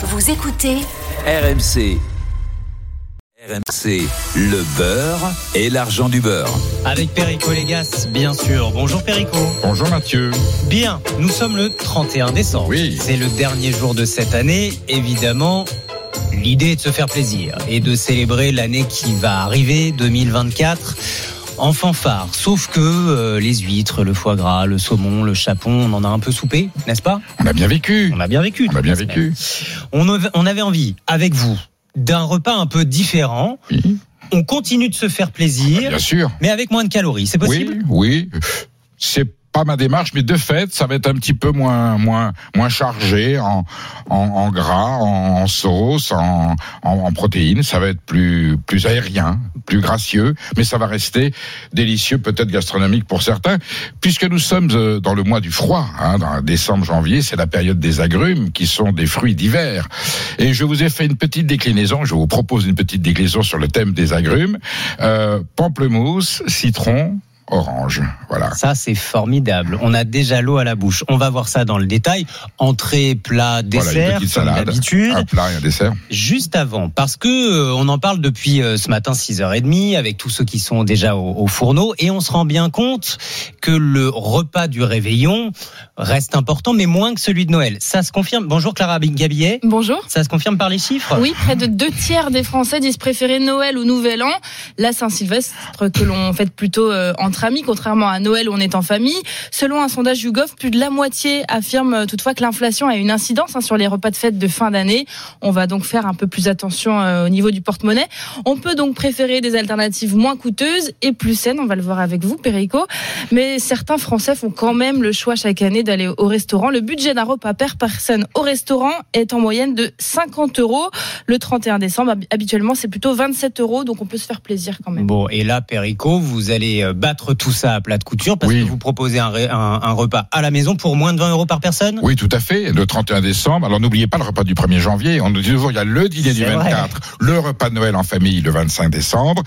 Vous écoutez RMC. RMC, le beurre et l'argent du beurre. Avec Perico Légas, bien sûr. Bonjour Perico. Bonjour Mathieu. Bien, nous sommes le 31 décembre. Oui. C'est le dernier jour de cette année. Évidemment, l'idée est de se faire plaisir et de célébrer l'année qui va arriver, 2024. En fanfare, sauf que euh, les huîtres, le foie gras, le saumon, le chapon, on en a un peu soupé, n'est-ce pas? On a bien vécu. On a bien vécu. On a bien vécu. On avait, on avait envie, avec vous, d'un repas un peu différent. Oui. On continue de se faire plaisir, Bien sûr. mais avec moins de calories. C'est possible? Oui, oui. C'est ma démarche, mais de fait, ça va être un petit peu moins, moins, moins chargé en, en, gras, en, sauce, en, en, en protéines. Ça va être plus, plus aérien, plus gracieux, mais ça va rester délicieux, peut-être gastronomique pour certains, puisque nous sommes euh, dans le mois du froid, hein, dans décembre, janvier, c'est la période des agrumes, qui sont des fruits d'hiver. Et je vous ai fait une petite déclinaison, je vous propose une petite déclinaison sur le thème des agrumes. Euh, pamplemousse, citron, orange. Voilà. Ça, c'est formidable. On a déjà l'eau à la bouche. On va voir ça dans le détail. Entrée, plat, Voilà, dessert, petite comme salade, d'habitude. un plat et un dessert. Juste avant, parce que euh, on en parle depuis euh, ce matin 6h30 avec tous ceux qui sont déjà au, au fourneau et on se rend bien compte que le repas du réveillon reste important, mais moins que celui de Noël. Ça se confirme. Bonjour Clara Gabillet. Bonjour. Ça se confirme par les chiffres? Oui, près de deux tiers des Français disent préférer Noël ou Nouvel An. La Saint-Sylvestre que l'on fête plutôt euh, entre amis, contrairement à Noël où on est en famille. Selon un sondage YouGov, plus de la moitié affirme euh, toutefois que l'inflation a une incidence hein, sur les repas de fête de fin d'année. On va donc faire un peu plus attention euh, au niveau du porte-monnaie. On peut donc préférer des alternatives moins coûteuses et plus saines. On va le voir avec vous, Perico. Mais certains Français font quand même le choix chaque année d'aller au restaurant. Le budget d'un repas per personne au restaurant est en moyenne de 50 euros. Le 31 décembre, hab- habituellement, c'est plutôt 27 euros, donc on peut se faire plaisir quand même. Bon, et là, Perico, vous allez euh, tout ça à plat de couture parce Oui. que vous proposez un, ré- un- un repas à la maison pour moins de 20 euros par personne? Oui, tout à fait. Le 31 décembre. Alors n'oubliez pas le repas du 1er janvier. On nous dit toujours il y a le dîner du C'est vrai. 24, le repas de Noël en famille le 25 décembre.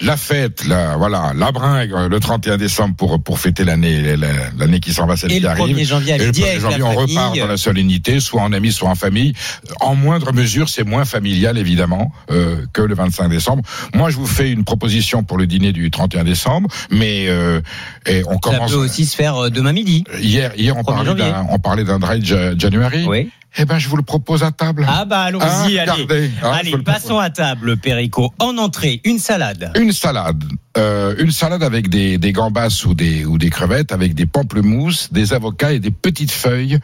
La fête, la, voilà, la bringue euh, le 31 décembre pour pour fêter l'année la- l'année qui s'en va, celle Et qui le arrive. 1er janvier à Et le midi 1er avec janvier, on famille. repart dans la solennité, soit en amis, soit en famille. En moindre mesure, c'est moins familial évidemment euh, que le 25 décembre. Moi, je vous fais une proposition pour le dîner du 31 décembre, mais euh, et on Ça commence. peut aussi se faire euh, demain midi. Hier, hier, on 1er parlait d'un, on parlait d'un dry January. Oui. Eh ben, je vous le propose à table. Ah bah allons-y, Hein, allez. hein, allez, passons à table, Perico. En entrée, une salade. Une salade, euh, une salade avec des, des gambas ou des ou des crevettes, avec des pamplemousses, des avocats et des petites feuilles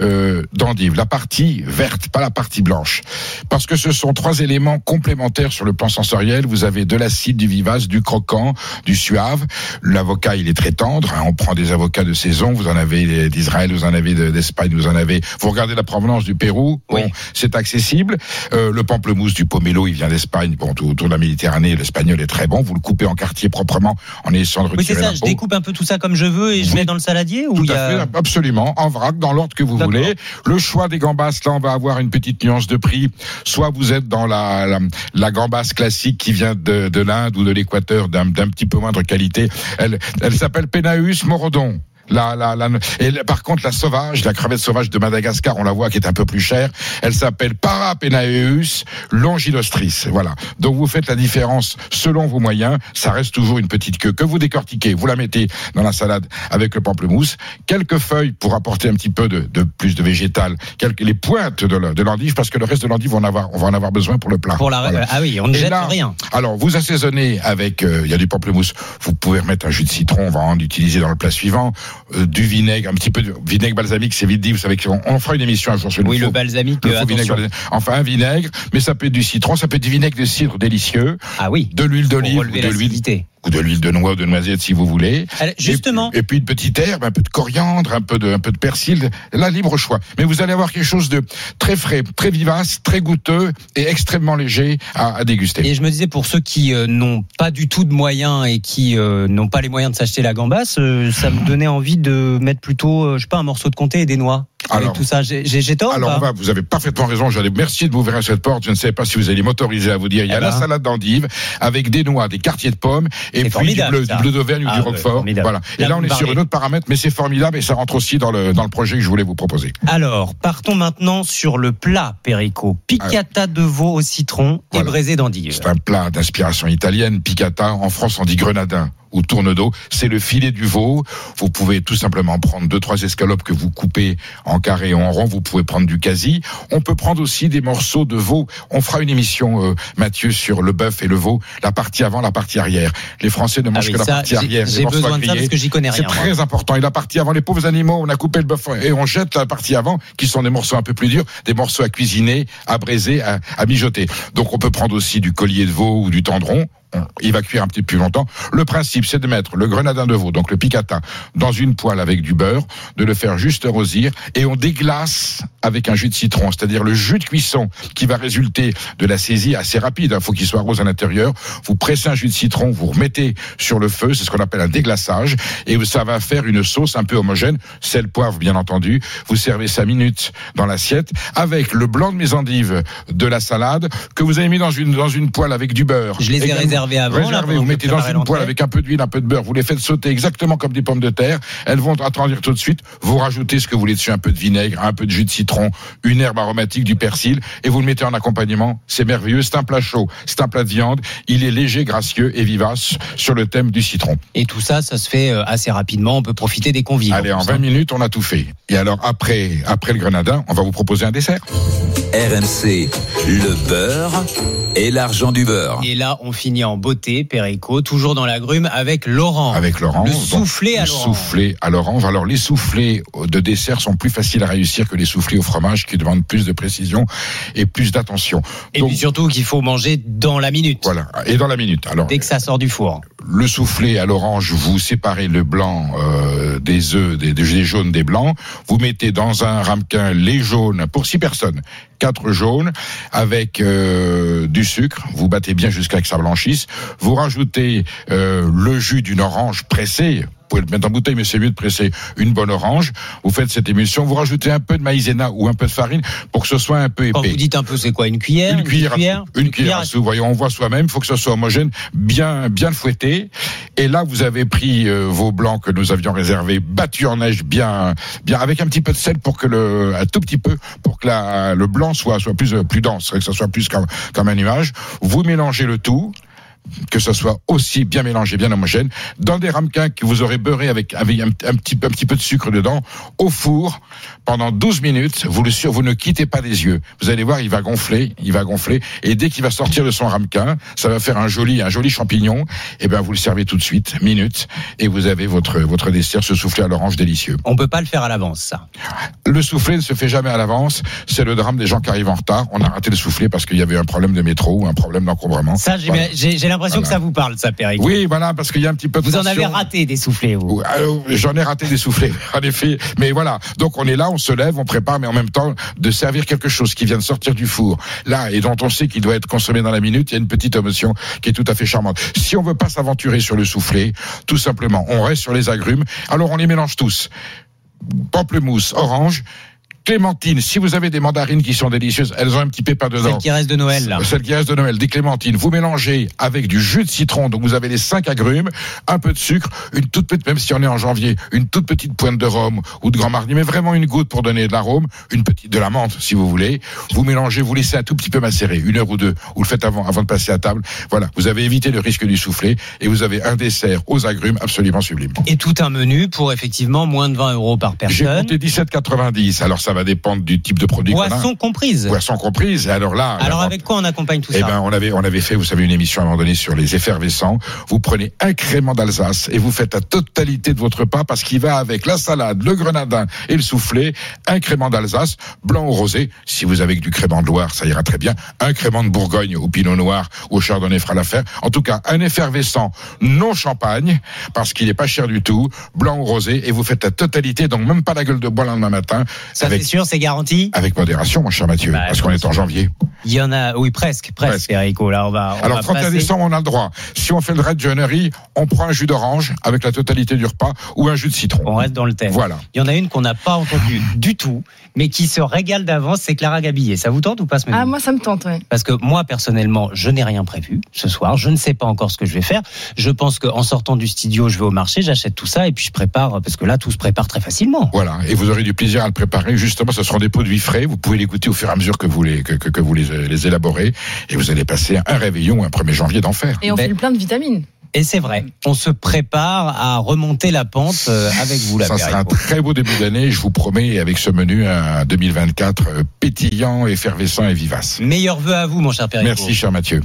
euh, d'endive. La partie verte, pas la partie blanche, parce que ce sont trois éléments complémentaires sur le plan sensoriel. Vous avez de l'acide, du vivace, du croquant, du suave. L'avocat, il est très tendre. hein. On prend des avocats de saison. Vous en avez d'Israël, vous en avez de- d'Espagne, vous en avez. Vous regardez la provenance du Pérou. Oui. Bon, c'est accessible. Euh, le pamplemousse du pomelo, il vient d'Espagne, bon, tout autour de la Méditerranée. L'espagnol est très bon. Vous le coupez en quartier proprement en essayant de Oui, retirer ça, je découpe un peu tout ça comme je veux et je mets dans le saladier ou Tout il y a... fait, absolument, en vrac, dans l'ordre que vous voulez. Le choix des gambas, là, on va avoir une petite nuance de prix. Soit vous êtes dans la, la, la gambasse classique qui vient de, de l'Inde ou de l'Équateur d'un d'un petit peu moindre qualité. Elle, elle s'appelle Penaeus morodon. La, la, la, et par contre, la sauvage, la crevette sauvage de Madagascar, on la voit qui est un peu plus chère. Elle s'appelle Parapenaeus longilostris. Voilà. Donc vous faites la différence selon vos moyens. Ça reste toujours une petite queue que vous décortiquez. Vous la mettez dans la salade avec le pamplemousse. Quelques feuilles pour apporter un petit peu de, de plus de végétal. Quelques les pointes de l'endive parce que le reste de l'endive, on, va en avoir- on va en avoir besoin pour le plat. Pour la... Voilà. Ah oui, on ne Et jette là, rien. Alors, vous assaisonnez avec, euh, il y a du pamplemousse. Vous pouvez remettre un jus de citron, on va en utiliser dans le plat suivant. Euh, du vinaigre, un petit peu de vinaigre balsamique, c'est vite dit. Vous savez qu'on on fera une émission un jour sur Oui, faux- le balsamique, le euh, vinaigre balsamique. Enfin, un vinaigre, mais ça peut être du citron, ça peut être du vinaigre de cidre délicieux, Ah oui, de l'huile d'olive de l'huile. Ou de l'huile de noix ou de noisette si vous voulez. Allez, Justement, Et, puis- et puis une petite herbe, un peu de coriandre, un peu de, un peu de persil. Là, libre choix. Mais vous allez avoir quelque chose de très frais, très vivace, très goûteux et extrêmement léger à, à déguster. et je me disais pour ceux qui euh, n'ont pas du tout de moyens et qui euh, n'ont pas les moyens de s'acheter la gambasse, euh, ça me donnait envie de mettre plutôt, euh, je sais pas, un morceau de comté et des noix. Alors- tout ça J'ai tort Alors, pas vous avez parfaitement raison. J'allais, merci de m'ouvrir cette porte. Je ne sais pas si vous allez m'autoriser à vous dire. Il y a Eh la ben. salade d'endive avec des noix, des quartiers de pommes et puis du bleu, d'Auvergne ou Ah, du ouais, Roquefort. Voilà. Et Là, on est sur un autre paramètre, mais c'est formidable et ça rentre aussi dans le, dans le projet que je voulais vous proposer. Alors, partons maintenant sur le plat Perico. Piccata de veau au citron et braisé d'endive. C'est un plat d'inspiration italienne, piccata. En France, on dit grenadin ou tourne d'eau. C'est le filet du veau. Vous pouvez tout simplement prendre deux, trois escalopes que vous coupez en carré ou en rond. Vous pouvez prendre du quasi. On peut prendre aussi des morceaux de veau. On fera une émission, euh, Mathieu, sur le bœuf et le veau. La partie avant, la partie arrière. Les Français ne Ah mangent oui, que la partie arrière. J'ai morceaux besoin de ça parce que j'y connais C'est rien. moi. très important. Et la partie avant, les pauvres animaux, on a coupé le bœuf et on jette la partie avant, qui sont des morceaux un peu plus durs, des morceaux à cuisiner, à braiser, à, à mijoter. Donc on peut prendre aussi du collier de veau ou du tendron. On- Il va cuire un petit peu plus longtemps. Le principe, c'est de mettre le grenadin de veau, donc le piccata, dans une poêle avec du beurre, de le faire juste rosir, et on déglace avec un jus de citron, c'est-à-dire le jus de cuisson qui va résulter de la saisie assez rapide. Il faut qu'il soit rose à l'intérieur. Vous pressez un jus de citron, vous remettez sur le feu, c'est ce qu'on appelle un déglaçage, et ça va faire une sauce un peu homogène, sel, poivre, bien entendu. Vous servez 5 minutes dans l'assiette avec le blanc de mes endives de la salade que vous avez mis dans une dans une poêle avec du beurre. Je les ai Également- réservés avant. là, Réservez, vous mettez dans une poêle avec un peu d'huile, un peu de beurre, vous les faites sauter exactement comme des pommes de terre. Elles vont attendrir tout de suite. Vous rajoutez ce que vous voulez dessus, un peu de vinaigre, un peu de jus de citron, une herbe aromatique, du persil, et vous le mettez en accompagnement. C'est merveilleux. C'est un plat chaud, c'est un plat de viande. Il est léger, gracieux et vivace sur le thème du citron. Et tout ça, ça se fait euh, assez rapidement. On peut profiter des convives. Allez, en plus, hein. 20 minutes, on a tout fait. Et alors après, après le grenadin, on va vous proposer un dessert. RMC, le beurre et l'argent du beurre. Et là, on finit en beauté, Perico, toujours dans la grume avec Laurent. Avec l'orange. Le soufflé à l'orange. soufflé à l'orange. Alors les soufflés de dessert sont plus faciles à réussir que les soufflés au fromage qui demandent plus de précision et plus d'attention. Et Donc, puis surtout qu'il faut manger dans la minute. Voilà. Et dans la minute. Alors Dès que ça sort du four. le soufflé à l'orange, vous séparez le blanc euh, des œufs, des, des jaunes des blancs. Vous mettez dans un ramequin les jaunes pour six personnes, quatre jaunes avec euh, du sucre. Vous battez bien jusqu'à ce que ça blanchisse. Vous rajoutez euh, le jus d'une orange pressée. Vous pouvez le mettre en bouteille, mais c'est mieux de presser une bonne orange. Vous faites cette émulsion. Vous rajoutez un peu de maïzena ou un peu de farine pour que ce soit un peu Quand épais. vous dites un peu, c'est quoi Une cuillère Une cuillère, à cuillère. Une cuillère à soupe. Voyons, on voit soi-même. Il faut que ce soit homogène, bien, bien fouetté. Et là, vous avez pris euh, vos blancs que nous avions réservés, battus en neige, bien, bien, avec un petit peu de sel pour que le, un tout petit peu, pour que la, le blanc soit, soit plus, euh, plus dense, que ce soit plus comme, comme un nuage. Vous mélangez le tout que ce soit aussi bien mélangé, bien homogène, dans des ramequins que vous aurez beurré avec, avec un, un petit, peu- un petit peu de sucre dedans, au four, pendant 12 minutes, vous, le, sur- vous ne quittez pas des yeux. Vous allez voir, il va gonfler, il va gonfler, et dès qu'il va sortir de son ramequin, ça va faire un joli, un joli champignon, et ben vous le servez tout de suite, minute, et vous avez votre, votre dessert, ce soufflé à l'orange délicieux. On peut pas le faire à l'avance, ça. Le soufflé ne se fait jamais à l'avance, c'est le drame des gens qui arrivent en retard. On a raté le soufflé parce qu'il y avait un problème de métro ou un problème d'encombrement. Ça, j'ai Voilà. L'impression que Voilà. ça vous parle, ça, Perico. Oui, voilà, parce qu'il y a un petit peu de Vous en avez raté des soufflés, vous. Ou- alors, J'en ai raté des soufflés, en effet. Mais voilà. Donc on est là, on se lève, on prépare, mais en même temps de servir quelque chose qui vient de sortir du four, là, et dont on sait qu'il doit être consommé dans la minute, il y a une petite émotion qui est tout à fait charmante. Si on veut pas s'aventurer sur le soufflé, tout simplement, on reste sur les agrumes. Alors on les mélange tous. Pamplemousse, orange. Clémentine, si vous avez des mandarines qui sont délicieuses, elles ont un petit pépin dedans. Celle qui reste de Noël, là. Celle qui reste de Noël, des clémentines. Vous mélangez avec du jus de citron, donc vous avez les cinq agrumes, un peu de sucre, une toute petite, même si on est en janvier, une toute petite pointe de rhum ou de grand marnier, mais vraiment une goutte pour donner de l'arôme, une petite de la menthe si vous voulez. Vous mélangez, vous laissez un tout petit peu macérer, une heure ou deux. Vous le faites avant, avant de passer à table. Voilà, vous avez évité le risque du soufflé et vous avez un dessert aux agrumes absolument sublime. Et tout un menu pour effectivement moins de 20 euros par J'ai personne. compté 17,90. Alors ça va dépendre du type de produit. Boisson comprise. Boisson comprise. Et alors là, Alors avec quoi on accompagne tout Eh ça ben, on avait, on avait fait, vous savez, une émission à un moment donné sur les effervescents. Vous prenez un crément d'Alsace et vous faites la totalité de votre repas parce qu'il va avec la salade, le grenadin et le soufflé. Un crément d'Alsace, blanc ou rosé. Si vous avez que du crément de Loire, ça ira très bien. Un crément de Bourgogne au pinot noir ou au chardonnay fera l'affaire. En tout cas, un effervescent non champagne parce qu'il est pas cher du tout, blanc ou rosé et vous faites la totalité, donc même pas la gueule de bois le lendemain matin Ça avec c'est sûr, c'est garanti. avec modération, mon cher Mathieu, Bah, parce qu'on est en janvier. Il y en a, oui, presque, presque. Perico. Là, on va. on Alors, va 31 passer- décembre, on a le droit. Si on fait le Red Johnnery, on prend un jus d'orange avec la totalité du repas ou un jus de citron. On reste dans le thème. Voilà. Il y en a une qu'on n'a pas entendue du tout, mais qui se régale d'avance, c'est Clara Gabillet. Ça vous tente ou pas ce Ah, moi, ça me tente, ouais. Parce que moi, personnellement, je n'ai rien prévu ce soir. Je ne sais pas encore ce que je vais faire. Je pense qu'en sortant du studio, je vais au marché, j'achète tout ça et puis je prépare, parce que là, tout se prépare très facilement. Voilà. Et vous aurez du plaisir à le préparer. Justement, ce seront des produits frais. Vous pouvez les goûter au fur et à mesure que vous les, que, que, que vous les, les élaborez. Et vous allez passer un réveillon un 1er janvier d'enfer. Et on Ben- fait plein de vitamines. Et c'est vrai, on se prépare à remonter la pente euh, avec vous, la Ça sera un très beau début d'année, je vous promets, avec ce menu, un 2024 euh, pétillant, effervescent et vivace. Meilleurs vœux à vous, mon cher Perico. Merci, cher Mathieu.